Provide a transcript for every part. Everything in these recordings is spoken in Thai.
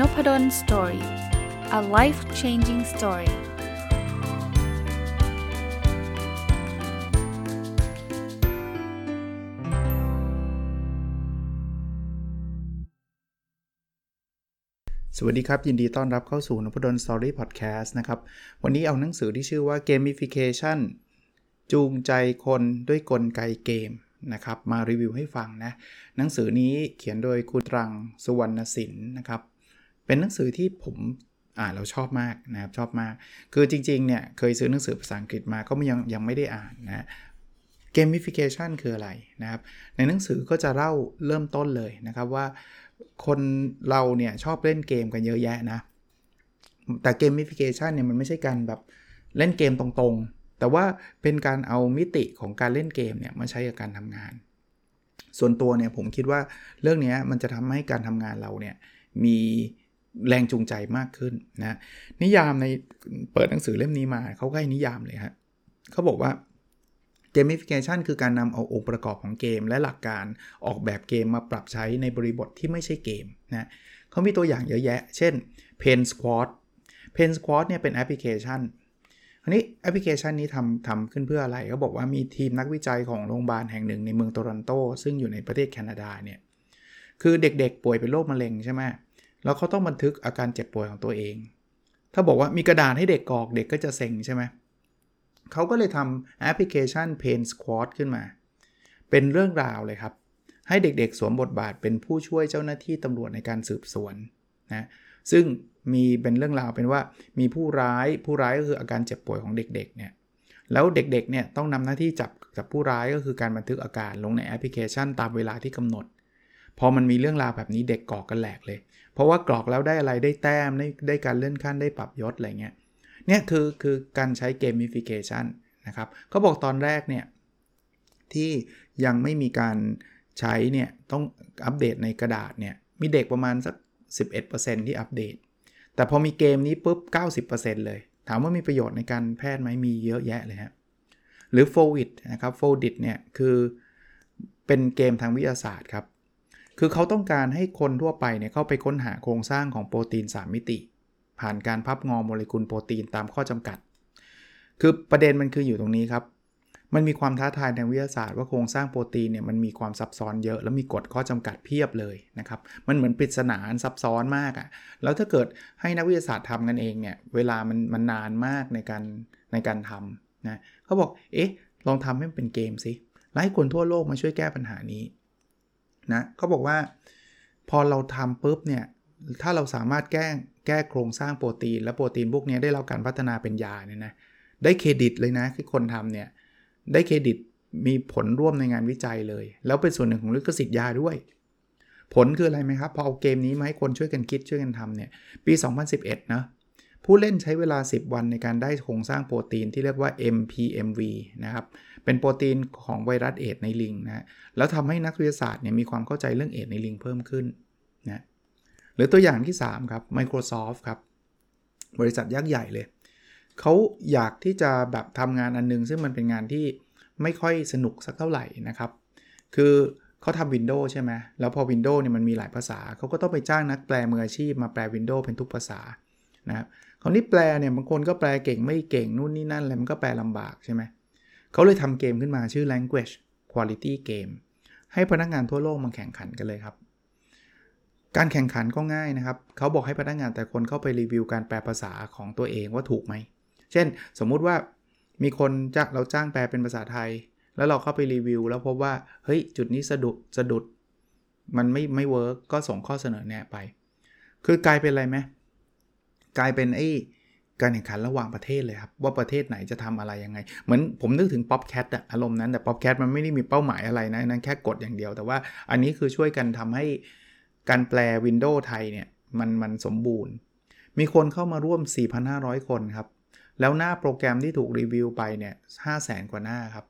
Nopadol Story a life changing story สวัสดีครับ ยินดีต้อนรับเข้าสู่นพดล Story Podcast นะครับ วันนี้เอาหนังสือที่ชื่อว่า Gamification จูงใจคนด้วยกลไกเกมนะครับ มารีวิวให้ฟังนะ หนังสือนี้เขียนโดยคุณตรังสุวรรณสินนะครับ เป็นหนังสือที่ผมอ่านเราชอบมากนะครับชอบมาก คือจริงๆเนี่ยเคยซื้อหนังสือภาษาอังกฤษมาก็ยังยังไม่ได้อ่านนะ gamification คืออะไรนะครับ ในหนังสือก็จะเล่าเริ่มต้นเลยนะครับว่าคนเราเนี่ยชอบเล่นเกมกันเยอะแยะนะ แต่ gamification เนี่ยมันไม่ใช่การแบบเล่นเกมตรงๆ แต่ว่าเป็นการเอามิติของการเล่นเกมเนี่ยมาใช้กับการทำงาน ส่วนตัวเนี่ยผมคิดว่าเรื่องนี้มันจะทำให้การทำงานเราเนี่ยมี แรงจูงใจมากขึ้นนะนิยามในเปิดหนังสือเล่มนี้มาเขาก็ให้นิยามเลยฮะเขาบอกว่า gamification คือการนำเอาองค์ประกอบของเกม และหลักการออกแบบเกมมาปรับใช้ในบริบทที่ไม่ใช่เกมนะเขามีตัวอย่างเยอะแยะ เช่น Pen Squad Pain Squad เนี่ยเป็นแอปพลิเคชันอันนี้แอปพลิเคชันนี้ทำทำขึ้นเพื่ออะไรเขาบอกว่ามีทีมนักวิจัยของโรงพยาบาลแห่งหนึ่งในเมืองโตรอนโต ซึ่งอยู่ในประเทศแคนาดาเนี่ยคือเด็กๆป่วยเป็นโรคมะเร็งใช่ไหม แล้วเขาต้องบันทึกอาการเจ็บป่วยของตัวเอง ถ้าบอกว่ามีกระดาษให้เด็กกรอกเด็กก็จะเซ็งใช่ไหมเขาก็เลยทำแอปพลิเคชัน Pain Squad ขึ้นมา เป็นเรื่องราวเลยครับ ให้เด็กๆ สวมบทบาทเป็นผู้ช่วยเจ้าหน้าที่ตำรวจในการสืบสวนนะซึ่งมีเป็นเรื่องราวเป็นว่ามีผู้ร้ายผู้ร้ายก็คืออาการเจ็บป่วยของเด็กๆเนี่ยแล้วเด็กๆเนี่ยต้องนำหน้าที่จับจับผู้ร้ายก็คือการบันทึกอาการลงในแอปพลิเคชันตามเวลาที่กำหนด พอมันมีเรื่องราวแบบนี้เด็กกรอกกันแหลกเลย เพราะว่ากรอกแล้วได้อะไรได้แต้มได้ได้การเลื่อนขั้นได้ปรับยศอะไรเงี้ยเนี่ยคือคือการใช้เกมฟิเคชันนะครับเขาบอกตอนแรกเนี่ยที่ยังไม่มีการใช้เนี่ยต้องอัปเดตในกระดาษเนี่ยมีเด็กประมาณสัก 11%ที่อัปเดต แต่พอมีเกมนี้ปุ๊บ 90%เลย ถามว่ามีประโยชน์ในการแพทย์ไหมมีเยอะแยะเลยฮะหรือ f o w i t นะครับ f o w i t เนี่ยคือเป็นเกมทางวิทยาศาสตร์ครับ คือเขาต้องการให้คนทั่วไปเนี่ยเข้าไปค้นหาโครงสร้างของโปรตีน 3 มิติ ผ่านการพับงอโมเลกุลโปรตีนตามข้อจำกัด คือประเด็นมันคืออยู่ตรงนี้ครับ มันมีความท้าทายทางวิทยาศาสตร์ว่าโครงสร้างโปรตีนเนี่ยมันมีความซับซ้อนเยอะ แล้วมีกฎข้อจำกัดเพียบเลยนะครับ มันเหมือนปริศนาซับซ้อนมากอะ่ะ แล้วถ้าเกิดให้นักวิทยาศาสตร์ทำกันเองเนี่ยเวลามันมันนานมากในการในการทำนะเขาบอกเอ๊ะลองทำให้มันเป็นเกมสิแล้วให้คนทั่วโลกมาช่วยแก้ปัญหานี้ นะเขาบอกว่าพอเราทำปุ๊บเนี่ย ถ้าเราสามารถแก้แก้โครงสร้างโปรตีน และโปรตีนพวกนี้ได้รับการพัฒนาเป็นยาเนี่ยนะได้เครดิตเลยนะที่คนทำเนี่ย ได้เครดิตมีผลร่วมในงานวิจัยเลย แล้วเป็นส่วนหนึ่งของลิขสิทธิ์ยาด้วย ผลคืออะไรไหมครับ พอเอาเกมนี้มาให้คนช่วยกันคิดช่วยกันทำเนี่ย ปี 2011 นะ ผู้เล่นใช้เวลา 10 วันในการได้โครงสร้างโปรตีนที่เรียกว่า MPMV นะครับ เป็นโปรตีนของไวรัสเอดในลิงนะ แล้วทำให้นักวิทยาศาสตร์เนี่ยมีความเข้าใจเรื่องเอดในลิงเพิ่มขึ้นนะ หรือตัวอย่างที่ 3 ครับ Microsoft ครับ บริษัทยักษ์ใหญ่เลย เขาอยากที่จะแบบทำงานอันนึง ซึ่งมันเป็นงานที่ไม่ค่อยสนุกสักเท่าไหร่นะครับ คือเขาทำ Windows ใช่ไหม แล้วพอ Windows เนี่ยมันมีหลายภาษา เขาก็ต้องไปจ้างนักแปลมืออาชีพมาแปล Windows เป็นทุกภาษา นะครับคราวนี้แปลเนี่ยบางคนก็แปลเก่งไม่เก่งนู่นนี่นั่นอะไรมันก็แปลลำบากใช่ไหมเขาเลยทำเกมขึ้นมาชื่อ language quality game ให้พนักงานทั่วโลกมาแข่งขันกันเลยครับ การแข่งขันก็ง่ายนะครับ เขาบอกให้พนักงานแต่ละคนเข้าไปรีวิวการแปลภาษาของตัวเองว่าถูกไหม เช่น สมมุติว่ามีคนจะเราจ้างแปลเป็นภาษาไทย แล้วเราเข้าไปรีวิว แล้วพบว่าเฮ้ยจุดนี้สะดุดสะดุด มันไม่ไม่ work ก็ส่งข้อเสนอแนะไป คือกลายเป็นอะไรไหม กลายเป็นไอ้การแข่งขันระหว่างประเทศเลยครับ ว่าประเทศไหนจะทำอะไรยังไง เหมือนผมนึกถึง Popcat อะอารมณ์นั้นแต่ Popcat มันไม่ได้มีเป้าหมายอะไรนะนั้นแค่กดอย่างเดียว แต่ว่าอันนี้คือช่วยกันทำให้การแปล Windows ไทยเนี่ยมันมันสมบูรณ์ มีคนเข้ามาร่วม 4,500 คนครับ แล้วหน้าโปรแกรมที่ถูกรีวิวไปเนี่ย500,000 กว่าหน้าครับ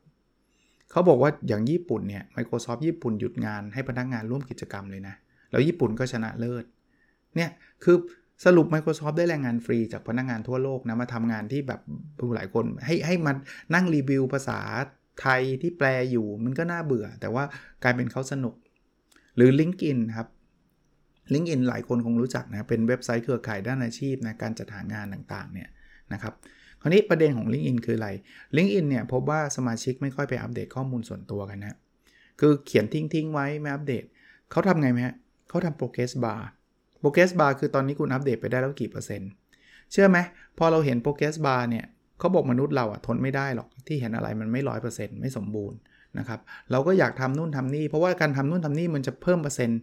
เขาบอกว่าอย่างญี่ปุ่นเนี่ย Microsoft ญี่ปุ่นหยุดงานให้พนักงานร่วมกิจกรรมเลยนะ แล้วญี่ปุ่นก็ชนะเลิศเนี่ยคือ สรุป Microsoft ได้แรงงานฟรีจากพนักงงานทั่วโลกนะ มาทำงานที่แบบหลายคนให้ให้มันนั่งรีวิวภาษาไทยที่แปลอยู่มันก็น่าเบื่อ แต่ว่ากลายเป็นเขาสนุก หรือ LinkedIn ครับ LinkedIn หลายคนคงรู้จักนะ เป็นเว็บไซต์เครือข่ายด้านอาชีพนะการจัดหางานต่างๆเนี่ยนะครับคราวนี้ประเด็นของ LinkedIn คืออะไร LinkedIn เนี่ยพบว่าสมาชิกไม่ค่อยไปอัปเดตข้อมูลส่วนตัวกันนะคือเขียนทิ้งๆไว้ไม่อัปเดตเขาทำไงไหมฮะเขาทำ progress bar progress bar คือตอนนี้คุณอัปเดตไปได้แล้วกี่เปอร์เซ็นต์เชื่อไหมพอเราเห็น progress bar เนี่ยเขาบอกมนุษย์เราอะทนไม่ได้หรอกที่เห็นอะไรมันไม่ร้อยเปอร์เซ็นต์ไม่สมบูรณ์นะครับเราก็อยากทำนู่นทำนี่ เพราะว่าการทำนู่นทำนี่มันจะเพิ่มเปอร์เซ็นต์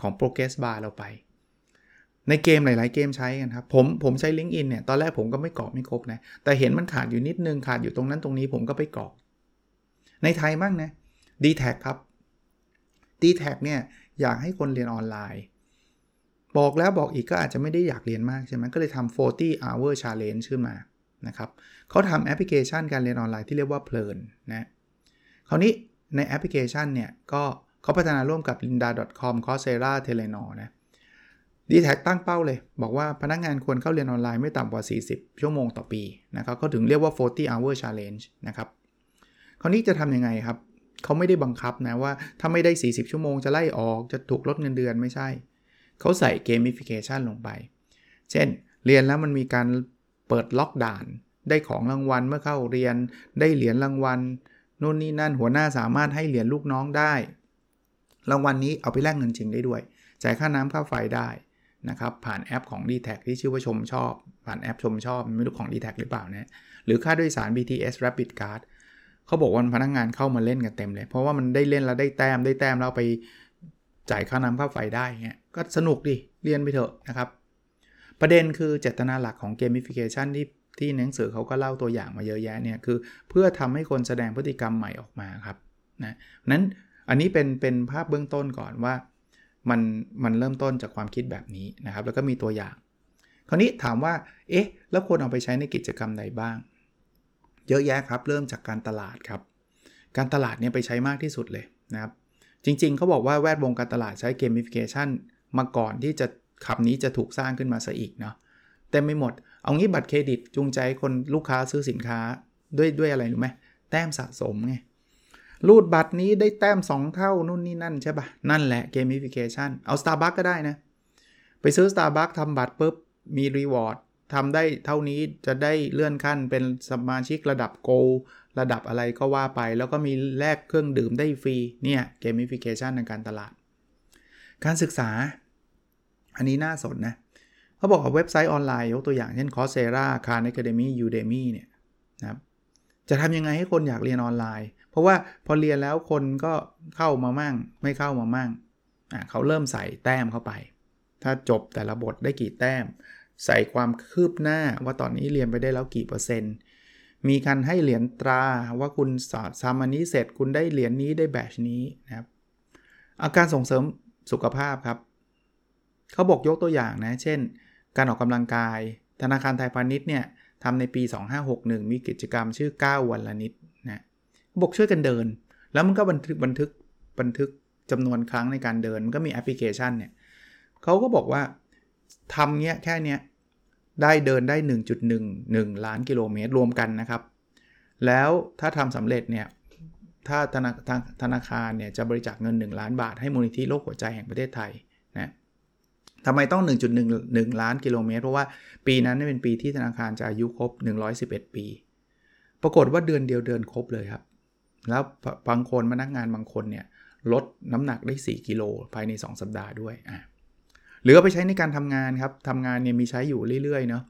ของ progress bar เราไป ในเกมหลาย ๆ เกมใช้กันครับ ผมผมใช้ LinkedIn เนี่ยตอนแรกผมก็ไม่กรอกไม่ครบนะแต่เห็นมันขาดอยู่นิดนึงขาดอยู่ตรงนั้นตรงนี้ผมก็ไปกรอก ในไทยบ้างนะ d t แทครับ d t แทเนี่ยอยากให้คนเรียนออนไลน์ บอกแล้วบอกอีกก็อาจจะไม่ได้อยากเรียนมากใช่ไหมก็เลยทำ40 hour challenge ขึ้นมานะครับเขาทำแอปพลิเคชันการเรียนออนไลน์ที่เรียกว่าเพลินนะคราวนี้ในแอปพลิเคชันเนี่ยก็เขาพัฒนาร่วมกับ lynda.com coursera telenor นะดีแทคตั้งเป้าเลย บอกว่าพนักงานควรเข้าเรียนออนไลน์ไม่ต่ำกว่า 40 ชั่วโมงต่อปีนะครับเขาถึงเรียกว่า 40 hour challenge นะครับคราวนี้จะทำยังไงครับ เขาไม่ได้บังคับนะว่าถ้าไม่ได้ 40 ชั่วโมงจะไล่ออกจะถูกลดเงินเดือนไม่ใช่เเขาใส่เกม i ฟิเคชันลงไป เช่น เรียนแล้วมันมีการเปิดล็อกด่าน ได้ของรางวัลเมื่อเข้าเรียน ได้เหรียญรางวัลนู่นนี่นั่นหัวหน้าสามารถให้เหรียญลูกน้องได้ รางวัลนนี้เอาไปแลกเงินจริงได้ด้วย จ่ายค่าน้ำค่าไฟได้นะครับผ่านแอปของ d t แทที่ชื่อว่าชมชอบ ผ่านแอปชมชอบ ไม่รู้ของ d t แทหรือเปล่านะหรือค่าโดยสาร BTS Rapid Card เขาบอกว่าพนักงงานเข้ามาเล่นกันเต็มเลย เพราะว่ามันได้เล่นแล้วได้แต้มได้แต้มแล้วไปจ่ายค่าน้ำค่าไฟได้เงี้ย ก็สนุกดิเรียนไปเถอะนะครับ ประเด็นคือเจตนาหลักของเกม i ฟิเคชันที่ที่หนังสือเขาก็เล่าตัวอย่างมาเยอะแยะเนี่ยคือเพื่อทำให้คนแสดงพฤติกรรมใหม่ออกมาครับนะนั้นอันนี้เป็นเป็นภาพเบื้องต้นก่อนว่ามันมันเริ่มต้นจากความคิดแบบนี้นะครับ แล้วก็มีตัวอย่าง คราวนี้ถามว่าเอ๊ะแล้วควรเอาไปใช้ในกิจกรรมใดบ้าง เยอะแยะครับ เริ่มจากการตลาดครับ การตลาดเนี่ยไปใช้มากที่สุดเลยนะครับ จริงๆเขาบอกว่าแวดวงการตลาดใช้ gamification มาก่อนที่จะคำนี้จะถูกสร้างขึ้นมาซะอีกเนาะเต็มไปหมด เอางี้บัตรเครดิตจูงใจคนลูกค้าซื้อสินค้าด้วยด้วยอะไรรู้ไหมแต้มสะสมไงรูดบัตรนี้ได้แต้ม 2 เท่านู่นนี่นั่นใช่ปะนั่นแหละ gamification เอา Starbucks ก็ได้นะ ไปซื้อ Starbucks ทำบัตรปุ๊บ มี reward ทำได้เท่านี้จะได้เลื่อนขั้นเป็นสมาชิกระดับ gold ระดับอะไรก็ว่าไป แล้วก็มีแลกเครื่องดื่มได้ฟรี เนี่ย gamification ในการตลาด การศึกษา อันนี้น่าสนนะ เขาบอกว่าเว็บไซต์ออนไลน์ยกตัวอย่างเช่น Coursera Khan Academy Udemy เนี่ยนะครับจะทำยังไงให้คนอยากเรียนออนไลน์ เพราะว่าพอเรียนแล้วคนก็เข้ามามั่ง ไม่เข้ามามั่งอะเขาเริ่มใส่แต้มเข้าไป ถ้าจบแต่ละบทได้กี่แต้ม ใส่ความคืบหน้าว่าตอนนี้เรียนไปได้แล้วกี่เปอร์เซ็นต์ มีการให้เหรียญตราว่าคุณสอบทำอันนี้เสร็จคุณได้เหรียญนี้ได้แบชนี้นะครับอาการส่งเสริมสุขภาพครับ เขาบอกยกตัวอย่างนะ เช่น การออกกำลังกาย ธนาคารไทยพาณิชย์เนี่ยทำในปี 2561 มีกิจกรรมชื่อ 9 วันละนิดนะบอกช่วยกันเดิน แล้วมันก็บันทึกบันทึกบันทึกจำนวนครั้งในการเดิน มันก็มีแอปพลิเคชันเนี่ยเขาก็บอกว่าทำเนี้ยแค่เนี้ยได้เดินได้ 1.11 ล้านกิโลเมตรรวมกันนะครับ แล้วถ้าทำสำเร็จเนี่ย ถ้าธนาธนาคารเนี่ยจะบริจาคเงิน 1 ล้านบาทให้มูลนิธิโรคหัวใจแห่งประเทศไทยนะ ทำไมต้อง 1.11 ล้านกิโลเมตร เพราะว่าปีนั้นเป็นปีที่ธนาคารจะอายุครบ 111 ปี ปรากฏว่าเดือนเดียวเดินครบเลยครับ แล้วบางคนพนักงานบางคนเนี่ยลดน้ำหนักได้ 4 กิโลภายใน 2 สัปดาห์ด้วยอะหรือเอาไปใช้ในการทำงานครับทำงานเนี่ยมีใช้อยู่เรื่อยๆเนาะ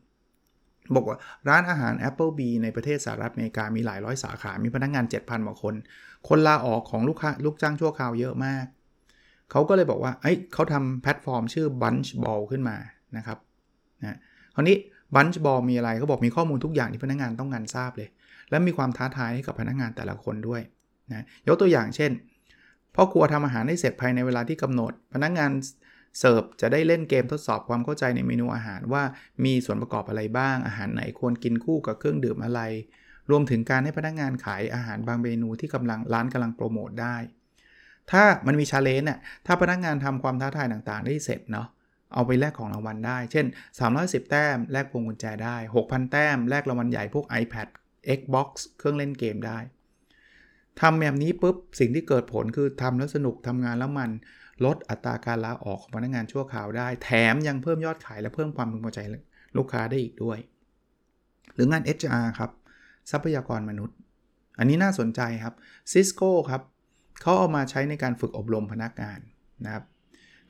บอกว่าร้านอาหาร Applebee ในประเทศสหรัฐอเมริกามีหลายร้อยสาขา มีพนักงงาน 7,000กว่าคน คนลาออกของลูกค้าลูกจ้างชั่วคราวเยอะมาก เขาก็เลยบอกว่าเอ้ยเขาทำแพลตฟอร์มชื่อ Bunch Ball ขึ้นมานะครับนะคราวนี้ Bunch Ball มีอะไรเขาบอกมีข้อมูลทุกอย่างที่พนักงานต้องการทราบเลย และมีความท้าทายให้กับพนักงานแต่ละคนด้วยนะยกตัวอย่างเช่นพ่อครัวทำอาหารให้เสร็จภายในเวลาที่กำหนด พนักงานเสิร์ฟจะได้เล่นเกมทดสอบความเข้าใจในเมนูอาหารว่ามีส่วนประกอบอะไรบ้าง อาหารไหนควรกินคู่กับเครื่องดื่มอะไร รวมถึงการให้พนักงานขายอาหารบางเมนูที่กำลังร้านกำลังโปรโมทได้ ถ้ามันมีชาเลนจ์น่ะถ้าพนักงานทำความท้าทายต่างๆ ได้เสร็จเนาะเอาไปแลกของรางวัลได้ เช่น 310 แต้ม แลกพวงกุญแจได้ 6,000 แต้ม แลกรางวัลใหญ่พวก iPad Xbox เครื่องเล่นเกมได้ทำแบบนี้ปุ๊บ สิ่งที่เกิดผลคือทำแล้วสนุกทำงานแล้วมัน ลดอัตราการลาออกของพนักงานชั่วคราวได้ แถมยังเพิ่มยอดขายและเพิ่มความพึงพอใจลูกค้าได้อีกด้วย หรืองาน HR ครับ ทรัพยากรมนุษย์ อันนี้น่าสนใจครับ Cisco ครับ เขาเอามาใช้ในการฝึกอบรมพนักงานนะครับ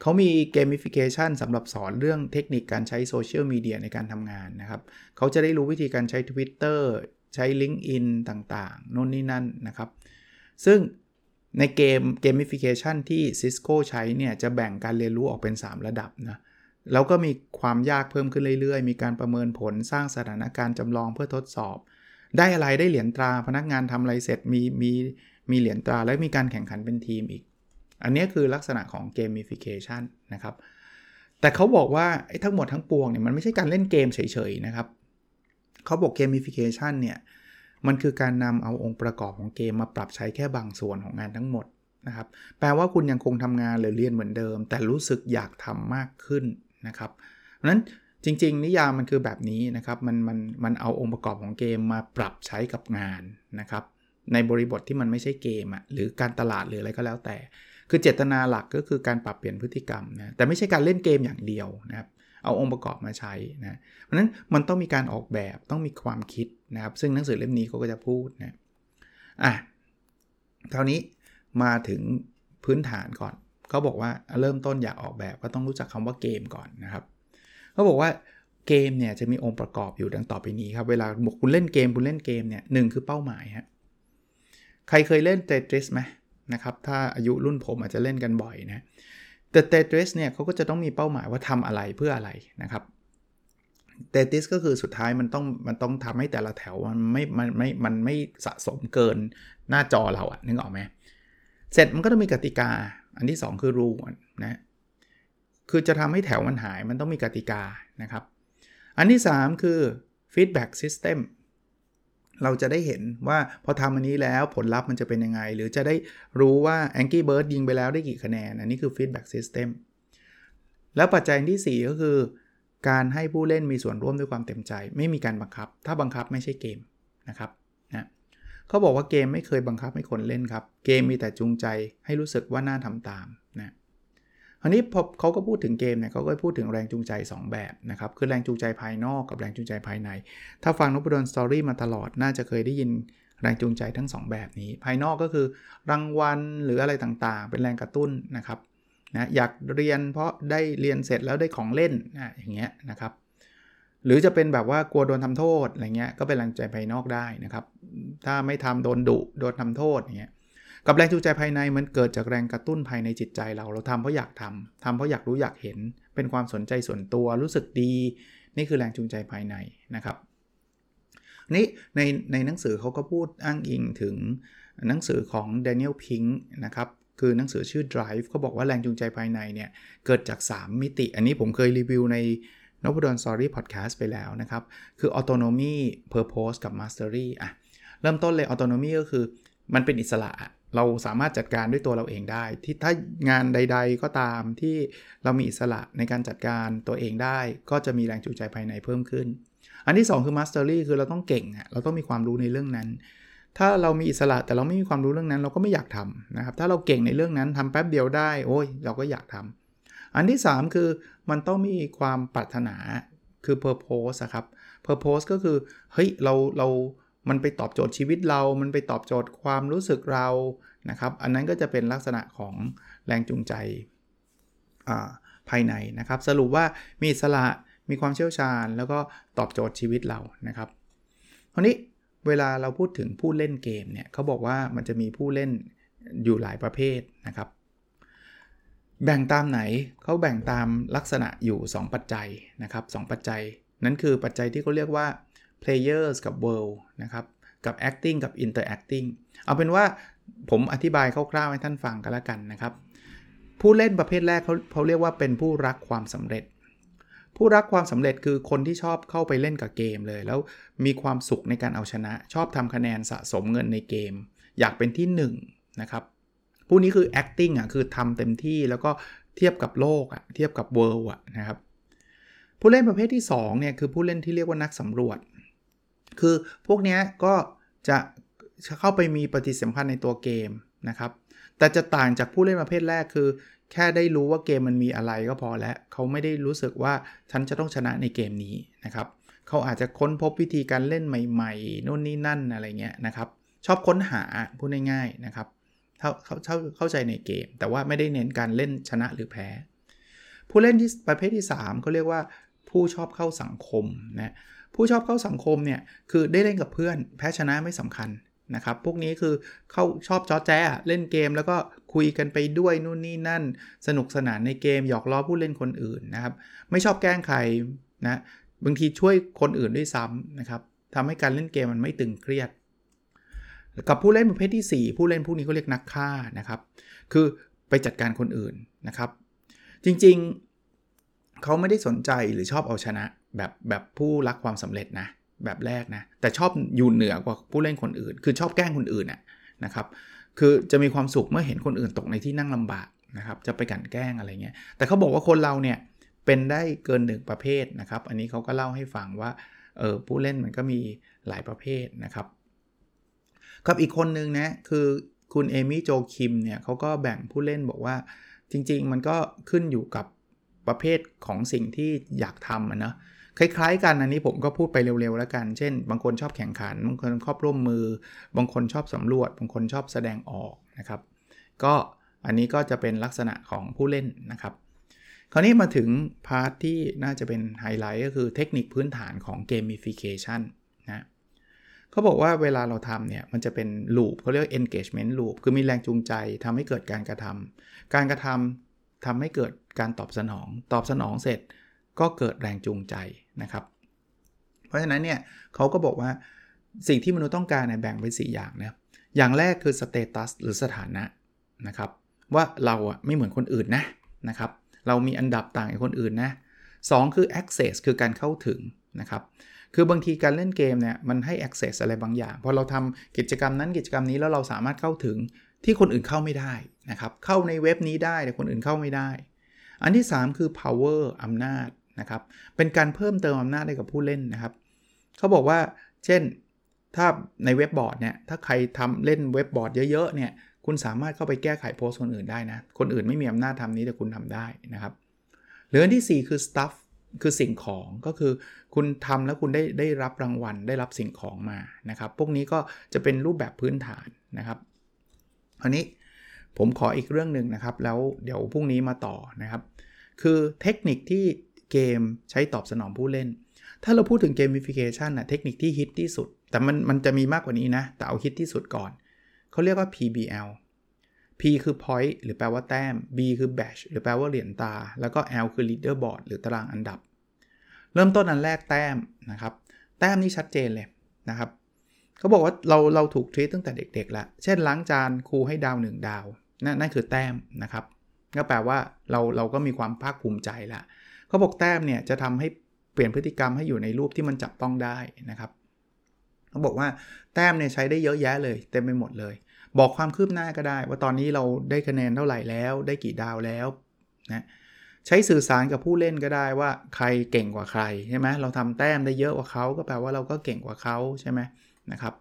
เขามี gamification สำหรับสอนเรื่องเทคนิคการใช้โซเชียลมีเดียในการทำงานนะครับ เขาจะได้รู้วิธีการใช้ Twitter ใช้ LinkedIn ต่างๆ โน่นนี่นั่นนะครับ ซึ่งในเกม gamification ที่ Cisco ใช้เนี่ย จะแบ่งการเรียนรู้ออกเป็น 3 ระดับนะ แล้วก็มีความยากเพิ่มขึ้นเรื่อยๆ มีการประเมินผลสร้างสถานการณ์จำลองเพื่อทดสอบ ได้อะไรได้เหรียญตราพนักงานทำอะไรเสร็จมีมี มีเหรียญตราและมีการแข่งขันเป็นทีมอีก อันนี้คือลักษณะของเกมฟิเคชันนะครับ แต่เขาบอกว่าทั้งหมดทั้งปวงเนี่ยมันไม่ใช่การเล่นเกมเฉยๆนะครับเขาบอกเกมฟิเคชันเนี่ยมันคือการนำเอาองค์ประกอบของเกมมาปรับใช้แค่บางส่วนของงานทั้งหมดนะครับ แปลว่าคุณยังคงทำงานหรือเรียนเหมือนเดิม แต่รู้สึกอยากทำมากขึ้นนะครับเพราะนั้นจริง ๆ นิยามมันคือแบบนี้นะครับ มันมันมันเอาองค์ประกอบของเกมมาปรับใช้กับงานนะครับ ในบริบทที่มันไม่ใช่เกมอะหรือการตลาดหรืออะไรก็แล้วแต่ คือเจตนาหลักก็คือการปรับเปลี่ยนพฤติกรรมนะแต่ไม่ใช่การเล่นเกมอย่างเดียวนะครับเอาองค์ประกอบมาใช้นะเพราะฉะนั้นมันต้องมีการออกแบบต้องมีความคิดนะครับ ซึ่งหนังสือเล่มนี้เขาก็จะพูดนะอะคราวนี้มาถึงพื้นฐานก่อนเขาบอกว่าเริ่มต้นอยากออกแบบก็ต้องรู้จักคำว่าเกมก่อนนะครับเขาบอกว่าเกมเนี่ยจะมีองค์ประกอบอยู่ดังต่อไปนี้ครับ เวลาบอกคุณเล่นเกมคุณเล่นเกมเนี่ยหคือเป้าหมายฮะ ใครเคยเล่นเตทริสไหมนะครับ ถ้าอายุรุ่นผมอาจจะเล่นกันบ่อยนะแต่เตทริสเนี่ยเขาก็จะต้องมีเป้าหมายว่าทำอะไรเพื่ออะไรนะครับเตติสก็คือสุดท้ายมันต้องมันต้องทำให้แต่ละแถวมันไม่มันไม่มันไม่สะสมเกินหน้าจอเราอะนึกออกไหมเสร็จมันก็ต้องมีกติกา อันที่ 2 คือรูนะคือจะทำให้แถวมันหายมันต้องมีกติกานะครับ อันที่ 3 คือ feedback system เราจะได้เห็นว่าพอทำอันนี้แล้วผลลัพธ์มันจะเป็นยังไง หรือจะได้รู้ว่า Angry Bird ยิงไปแล้วได้กี่คะแนน อันนี้คือ feedback system แล้วปัจจัยที่ 4 ก็คือ การให้ผู้เล่นมีส่วนร่วมด้วยความเต็มใจ ไม่มีการบังคับ ถ้าบังคับไม่ใช่เกมนะครับนะเขาบอกว่าเกมไม่เคยบังคับให้คนเล่นครับ เกมมีแต่จูงใจให้รู้สึกว่าน่าทำตามนะ อันนี้พอเขาก็พูดถึงเกมเนี่ยเขาก็พูดถึงแรงจูงใจ 2 แบบนะครับ คือแรงจูงใจภายนอกกับแรงจูงใจภายใน ถ้าฟังนบดอนสตอรี่มาตลอดน่าจะเคยได้ยินแรงจูงใจทั้ง 2 แบบนี้ ภายนอกก็คือรางวัลหรืออะไรต่างๆ เป็นแรงกระตุ้นนะครับนะอยากเรียนเพราะได้เรียนเสร็จแล้วได้ของเล่นนะอย่างเงี้ยนะครับ หรือจะเป็นแบบว่ากลัวโดนทำโทษอะไรเงี้ยก็เป็นแรงใจภายนอกได้นะครับ ถ้าไม่ทำโดนดุโดนทำโทษอย่างเงี้ย กับแรงจูงใจภายในมันเกิดจากแรงกระตุ้นภายในจิตใจเรา เราทำเพราะอยากทำทำเพราะอยากรู้อยากเห็น เป็นความสนใจส่วนตัวรู้สึกดี นี่คือแรงจูงใจภายในนะครับนี่ในในหนังสือเขาก็พูดอ้างอิงถึงหนังสือของ Daniel Pink นะครับคือหนังสือชื่อ Drive เขาบอกว่าแรงจูงใจภายในเนี่ย เกิดจาก 3 มิติ อันนี้ผมเคยรีวิวในนพดล Story Podcast ไปแล้วนะครับ คือ Autonomy Purpose กับ Mastery อะ เริ่มต้นเลย Autonomy ก็คือมันเป็นอิสระ เราสามารถจัดการด้วยตัวเราเองได้ ที่ถ้างานใด ๆ ก็ตามที่เรามีอิสระในการจัดการตัวเองได้ ก็จะมีแรงจูงใจภายในเพิ่มขึ้น อันที่ 2 คือ Mastery คือเราต้องเก่งเราต้องมีความรู้ในเรื่องนั้น ถ้าเรามีอิสระแต่เราไม่มีความรู้เรื่องนั้น เราก็ไม่อยากทำนะครับถ้าเราเก่งในเรื่องนั้นทำแป๊บเดียวได้ โอ้ยเราก็อยากทำอันที่ 3 คือมันต้องมีความปรารถนาคือ purpose ครับ purpose ก็คือเฮ้ยเราเรา มันไปตอบโจทย์ชีวิตเรา มันไปตอบโจทย์ความรู้สึกเรานะครับ อันนั้นก็จะเป็นลักษณะของแรงจูงใจภายในนะครับ สรุปว่ามีอิสระมีความเชี่ยวชาญ แล้วก็ตอบโจทย์ชีวิตเรานะครับคราวนี้เวลาเราพูดถึงผู้เล่นเกมเนี่ยเขาบอกว่ามันจะมีผู้เล่นอยู่หลายประเภทนะครับ แบ่งตามไหนเขาแบ่งตามลักษณะอยู่ 2 ปัจจัยนะครับ 2 ปัจจัย นั้นคือปัจจัยที่เขาเรียกว่า players กับ world นะครับ กับ acting กับ interacting เอาเป็นว่าผมอธิบายคร่าวๆให้ท่านฟังกันล้วกันนะครับ ผู้เล่นประเภทแรกเขาเขาเรียกว่าเป็นผู้รักความสำเร็จ ผู้รักความสำเร็จคือคนที่ชอบเข้าไปเล่นกับเกมเลย แล้วมีความสุขในการเอาชนะ ชอบทำคะแนนสะสมเงินในเกม อยากเป็นที่1นนะครับผู้นี้คือ acting อะคือทำเต็มที่แล้วก็เทียบกับโลกอะเทียบกับ world อะนะครับผู้เล่นประเภทที่2เนี่ยคือผู้เล่นที่เรียกว่านักสำรวจ คือพวกนี้ก็จะเข้าไปมีปฏิสัมพันธ์ในตัวเกมนะครับ แต่จะต่างจากผู้เล่นประเภทแรกคือ แค่ได้รู้ว่าเกมมันมีอะไรก็พอแล้วเขาไม่ได้รู้สึกว่าฉันจะต้องชนะในเกมนี้นะครับเขาอาจจะค้นพบวิธีการเล่นใหม่ๆนู่นนี่นั่นอะไรเงี้ยนะครับ ชอบค้นหาพูดง่ายๆนะครับเข้าเข้าเข้าใจในเกม แต่ว่าไม่ได้เน้นการเล่นชนะหรือแพ้ ผู้เล่นที่ประเภทที่3เขาเรียกว่าผู้ชอบเข้าสังคมนะ ผู้ชอบเข้าสังคมเนี่ยคือได้เล่นกับเพื่อน แพ้ชนะไม่สำคัญนะครับ พวกนี้คือเข้าชอบจอแจ้เล่นเกมแล้วก็คุยกันไปด้วยนู่นนี่นั่น สนุกสนานในเกมหยอกล้อผู้เล่นคนอื่นนะครับ ไม่ชอบแกล้งใครนะบางทีช่วยคนอื่นด้วยซ้ำนะครับทำให้การเล่นเกมมันไม่ตึงเครียด กับผู้เล่นประเภทที่ 4 ผู้เล่นพวกนี้เขาเรียกนักฆ่านะครับ คือไปจัดการคนอื่นนะครับ จริงๆ เขาไม่ได้สนใจหรือชอบเอาชนะ แบบแบบผู้รักความสำเร็จนะแบบแรกนะแต่ชอบอยู่เหนือกว่าผู้เล่นคนอื่น คือชอบแกล้งคนอื่นนะนะครับคือจะมีความสุขเมื่อเห็นคนอื่นตกในที่นั่งลำบากนะครับจะไปกันแกล้งอะไรเงี้ยแต่เขาบอกว่าคนเราเนี่ยเป็นได้เกินหนึ่งประเภทนะครับ อันนี้เขาก็เล่าให้ฟังว่าเออผู้เล่นมันก็มีหลายประเภทนะครับครับอีกคนนึงนะคือคุณเอมี่โจคิมเนี่ยเขาก็แบ่งผู้เล่นบอกว่าจริง ๆ มันก็ขึ้นอยู่กับประเภทของสิ่งที่อยากทำนะ คล้ายๆ กันอันนี้ผมก็พูดไปเร็วๆแล้วกัน เช่น บางคนชอบแข่งขัน บางคนชอบร่วมมือ บางคนชอบสำรวจ บางคนชอบแสดงออกนะครับ ก็อันนี้ก็จะเป็นลักษณะของผู้เล่นนะครับ คราวนี้มาถึง part ที่น่าจะเป็นไฮไลท์ก็คือเทคนิคพื้นฐานของ gamification นะเขาบอกว่าเวลาเราทำเนี่ย มันจะเป็น loop เขาเรียก engagement loop คือมีแรงจูงใจทำให้เกิดการกระทำการกระทำทำให้เกิดการตอบสนอง ตอบสนองเสร็จ ก็เกิดแรงจูงใจนะครับ เพราะฉะนั้นเนี่ยเขาก็บอกว่าสิ่งที่มนุษย์ต้องการเนี่ยแบ่งเป็น4อย่างนะอย่างแรกคือสเตตัสหรือสถานะนะครับ ว่าเราอะไม่เหมือนคนอื่นนะนะครับ เรามีอันดับต่างจากคนอื่นนะสคือ access คือการเข้าถึงนะครับคือบางทีการเล่นเกมเนี่ยมันให้ access อะไรบางอย่างพอเราทำกิจกรรมนั้นกิจกรรมนี้แล้วเราสามารถเข้าถึงที่คนอื่นเข้าไม่ได้นะครับเข้าในเว็บนี้ได้แต่คนอื่นเข้าไม่ได้ อันที่ 3 คือ power อำนาจ นะครับ เป็นการเพิ่มเติมอำนาจให้กับผู้เล่นนะครับ เขาบอกว่า เช่น ถ้าในเว็บบอร์ดเนี่ย ถ้าใครทำเล่นเว็บบอร์ดเยอะๆเนี่ย คุณสามารถเข้าไปแก้ไขโพสต์คนอื่นได้นะ คนอื่นไม่มีอำนาจทำนี้แต่คุณทำได้นะครับ เหรือที่ 4 คือ stuff คือสิ่งของก็คือคุณทำแล้วคุณได้ได้รับรางวัลได้รับสิ่งของมานะครับ พวกนี้ก็จะเป็นรูปแบบพื้นฐานนะครับคราวนี้ผมขออีกเรื่องหนึ่งนะครับ แล้วเดี๋ยวพรุ่งนี้มาต่อนะครับ คือเทคนิคที่ เกมใช้ตอบสนองผู้เล่น ถ้าเราพูดถึง gamification นะเทคนิคที่ฮิตที่สุด แต่มันมันจะมีมากกว่านี้นะ แต่เอาฮิตที่สุดก่อน เขาเรียกว่า PBL P คือ point หรือแปลว่าแต้ม B คือ badge หรือแปลว่าเหรียญตรา แล้วก็ L คือ leaderboard หรือตารางอันดับ เริ่มต้นอันแรกแต้มนะครับ แต้มนี่ชัดเจนเลยนะครับเขาบอกว่าเราเราถูก treat ตั้งแต่เด็กๆแล้วเช่นล้างจานครูให้ดาว 1 ดาวนั่นนั่นคือแต้มนะครับ ก็แปลว่าเราเราก็มีความภาคภูมิใจละ เขาบอกแต้มเนี่ยจะทำให้เปลี่ยนพฤติกรรมให้อยู่ในรูปที่มันจับต้องได้นะครับเขาบอกว่าแต้มเนี่ยใช้ได้เยอะแยะเลยเต็มไปหมดเลย บอกความคืบหน้าก็ได้ ว่าตอนนี้เราได้คะแนนเท่าไหร่แล้ว ได้กี่ดาวแล้วนะใช้สื่อสารกับผู้เล่นก็ได้ว่าใครเก่งกว่าใครใช่ไหมเราทำแต้มได้เยอะกว่าเขาก็แปลว่าเราก็เก่งกว่าเขาใช่ไหมนะครับ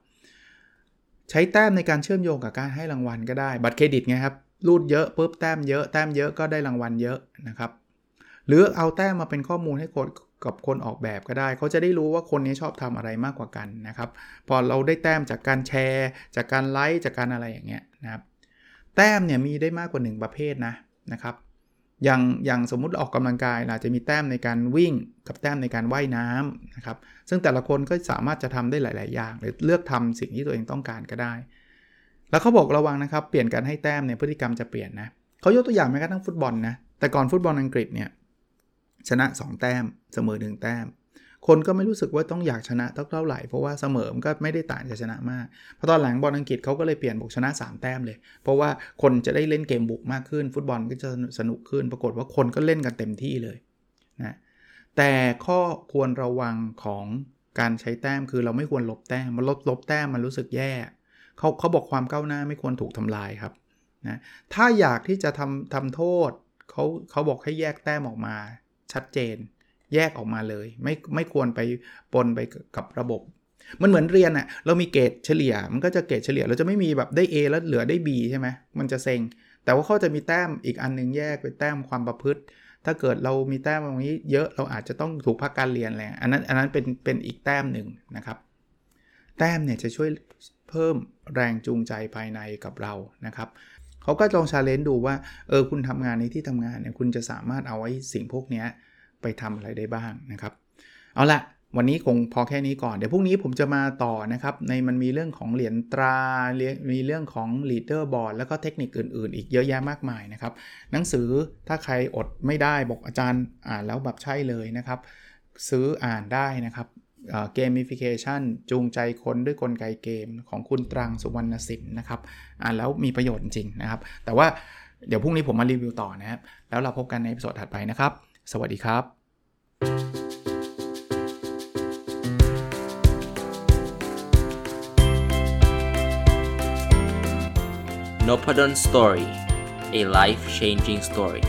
ใช้แต้มในการเชื่อมโยงกับการให้รางวัลก็ได้ บัตรเครดิตไงครับรูดเยอะปุ๊บแต้มเยอะแต้มเยอะก็ได้รางวัลเยอะนะครับ หรือเอาแต้มมาเป็นข้อมูลให้คนกับคนออกแบบก็ได้ เขาจะได้รู้ว่าคนนี้ชอบทำอะไรมากกว่ากันนะครับ พอเราได้แต้มจากการแชร์ จากการไลค์จากการอะไรอย่างเงี้ยนะครับ แต้มเนี่ยมีได้มากกว่า 1 ประเภทนะนะครับ อย่างอย่างสมมุติออกกำลังกายเราจะมีแต้มในการวิ่ง กับแต้มในการว่ายน้ำนะครับ ซึ่งแต่ละคนก็สามารถจะทำได้หลาย ๆ อย่าง หรือเลือกทำสิ่งที่ตัวเองต้องการก็ได้ แล้วเขาบอกระวังนะครับ เปลี่ยนการให้แต้มเนี่ยพฤติกรรมจะเปลี่ยนนะเขายกตัวอย่างแม้กระทั่งฟุตบอลนะ แต่ก่อนฟุตบอลอังกฤษเนี่ย ชนะ 2 แต้มเสมอ 1 แต้ม คนก็ไม่รู้สึกว่าต้องอยากชนะเท่าไหร่เพราะว่าเสมอมันก็ไม่ได้ต่างจากชนะมากพอตอนหลังบอลอังกฤษเขาก็เลยเปลี่ยนบอกชนะ 3 แต้มเลย เพราะว่าคนจะได้เล่นเกมบุกมากขึ้น ฟุตบอลก็จะสนุกขึ้น ปรากฏว่าคนก็เล่นกันเต็มที่เลยนะแต่ข้อควรระวังของการใช้แต้มคือเราไม่ควรลบแต้มมันลบลบแต้มมันรู้สึกแย่เขาเขาบอกความก้าวหน้าไม่ควรถูกทำลายครับนะถ้าอยากที่จะทำทำโทษเขาเขาบอกให้แยกแต้มออกมา ชัดเจน แยกออกมาเลย ไม่ไม่ควรไปปนไปกับระบบ มันเหมือนเรียนอะเรามีเกรดเฉลี่ย มันก็จะเกรดเฉลี่ย เราจะไม่มีแบบได้ A แล้วเหลือได้ B ใช่ไหมมันจะเซ็งแต่ว่าเขาจะมีแต้มอีกอันนึงแยกเป็นแต้มความประพฤติ ถ้าเกิดเรามีแต้มตรงนี้เยอะเราอาจจะต้องถูกพักการเรียนแหละอันนั้นอันนั้นเป็นเป็นอีกแต้มหนึ่งนะครับ แต้มเนี่ยจะช่วยเพิ่มแรงจูงใจภายในกับเรานะครับ เขาก็ลอง challenge ดูว่าเออคุณทำงานในที่ทำงานเนี่ยคุณจะสามารถเอาไอ้สิ่งพวกนี้ไปทำอะไรได้บ้างนะครับ เอาละวันนี้คงพอแค่นี้ก่อน เดี๋ยวพรุ่งนี้ผมจะมาต่อนะครับ ในมันมีเรื่องของเหรียญตรา มีเรื่องของ leader board แล้วก็เทคนิคอื่นๆ อีกเยอะแยะมากมายนะครับ หนังสือถ้าใครอดไม่ได้บอกอาจารย์อ่านแล้วแบบใช่เลยนะครับ ซื้ออ่านได้นะครับ gamification จูงใจคนด้วยกลไกเกมของคุณตรังสุวรรณศิลป์นะครับอ่านแล้วมีประโยชน์จริงนะครับ แต่ว่าเดี๋ยวพรุ่งนี้ผมมารีวิวต่อนะครับ แล้วเราพบกันในสดถัดไปนะครับ สวัสดีครับ n o p a d o n Story a life changing story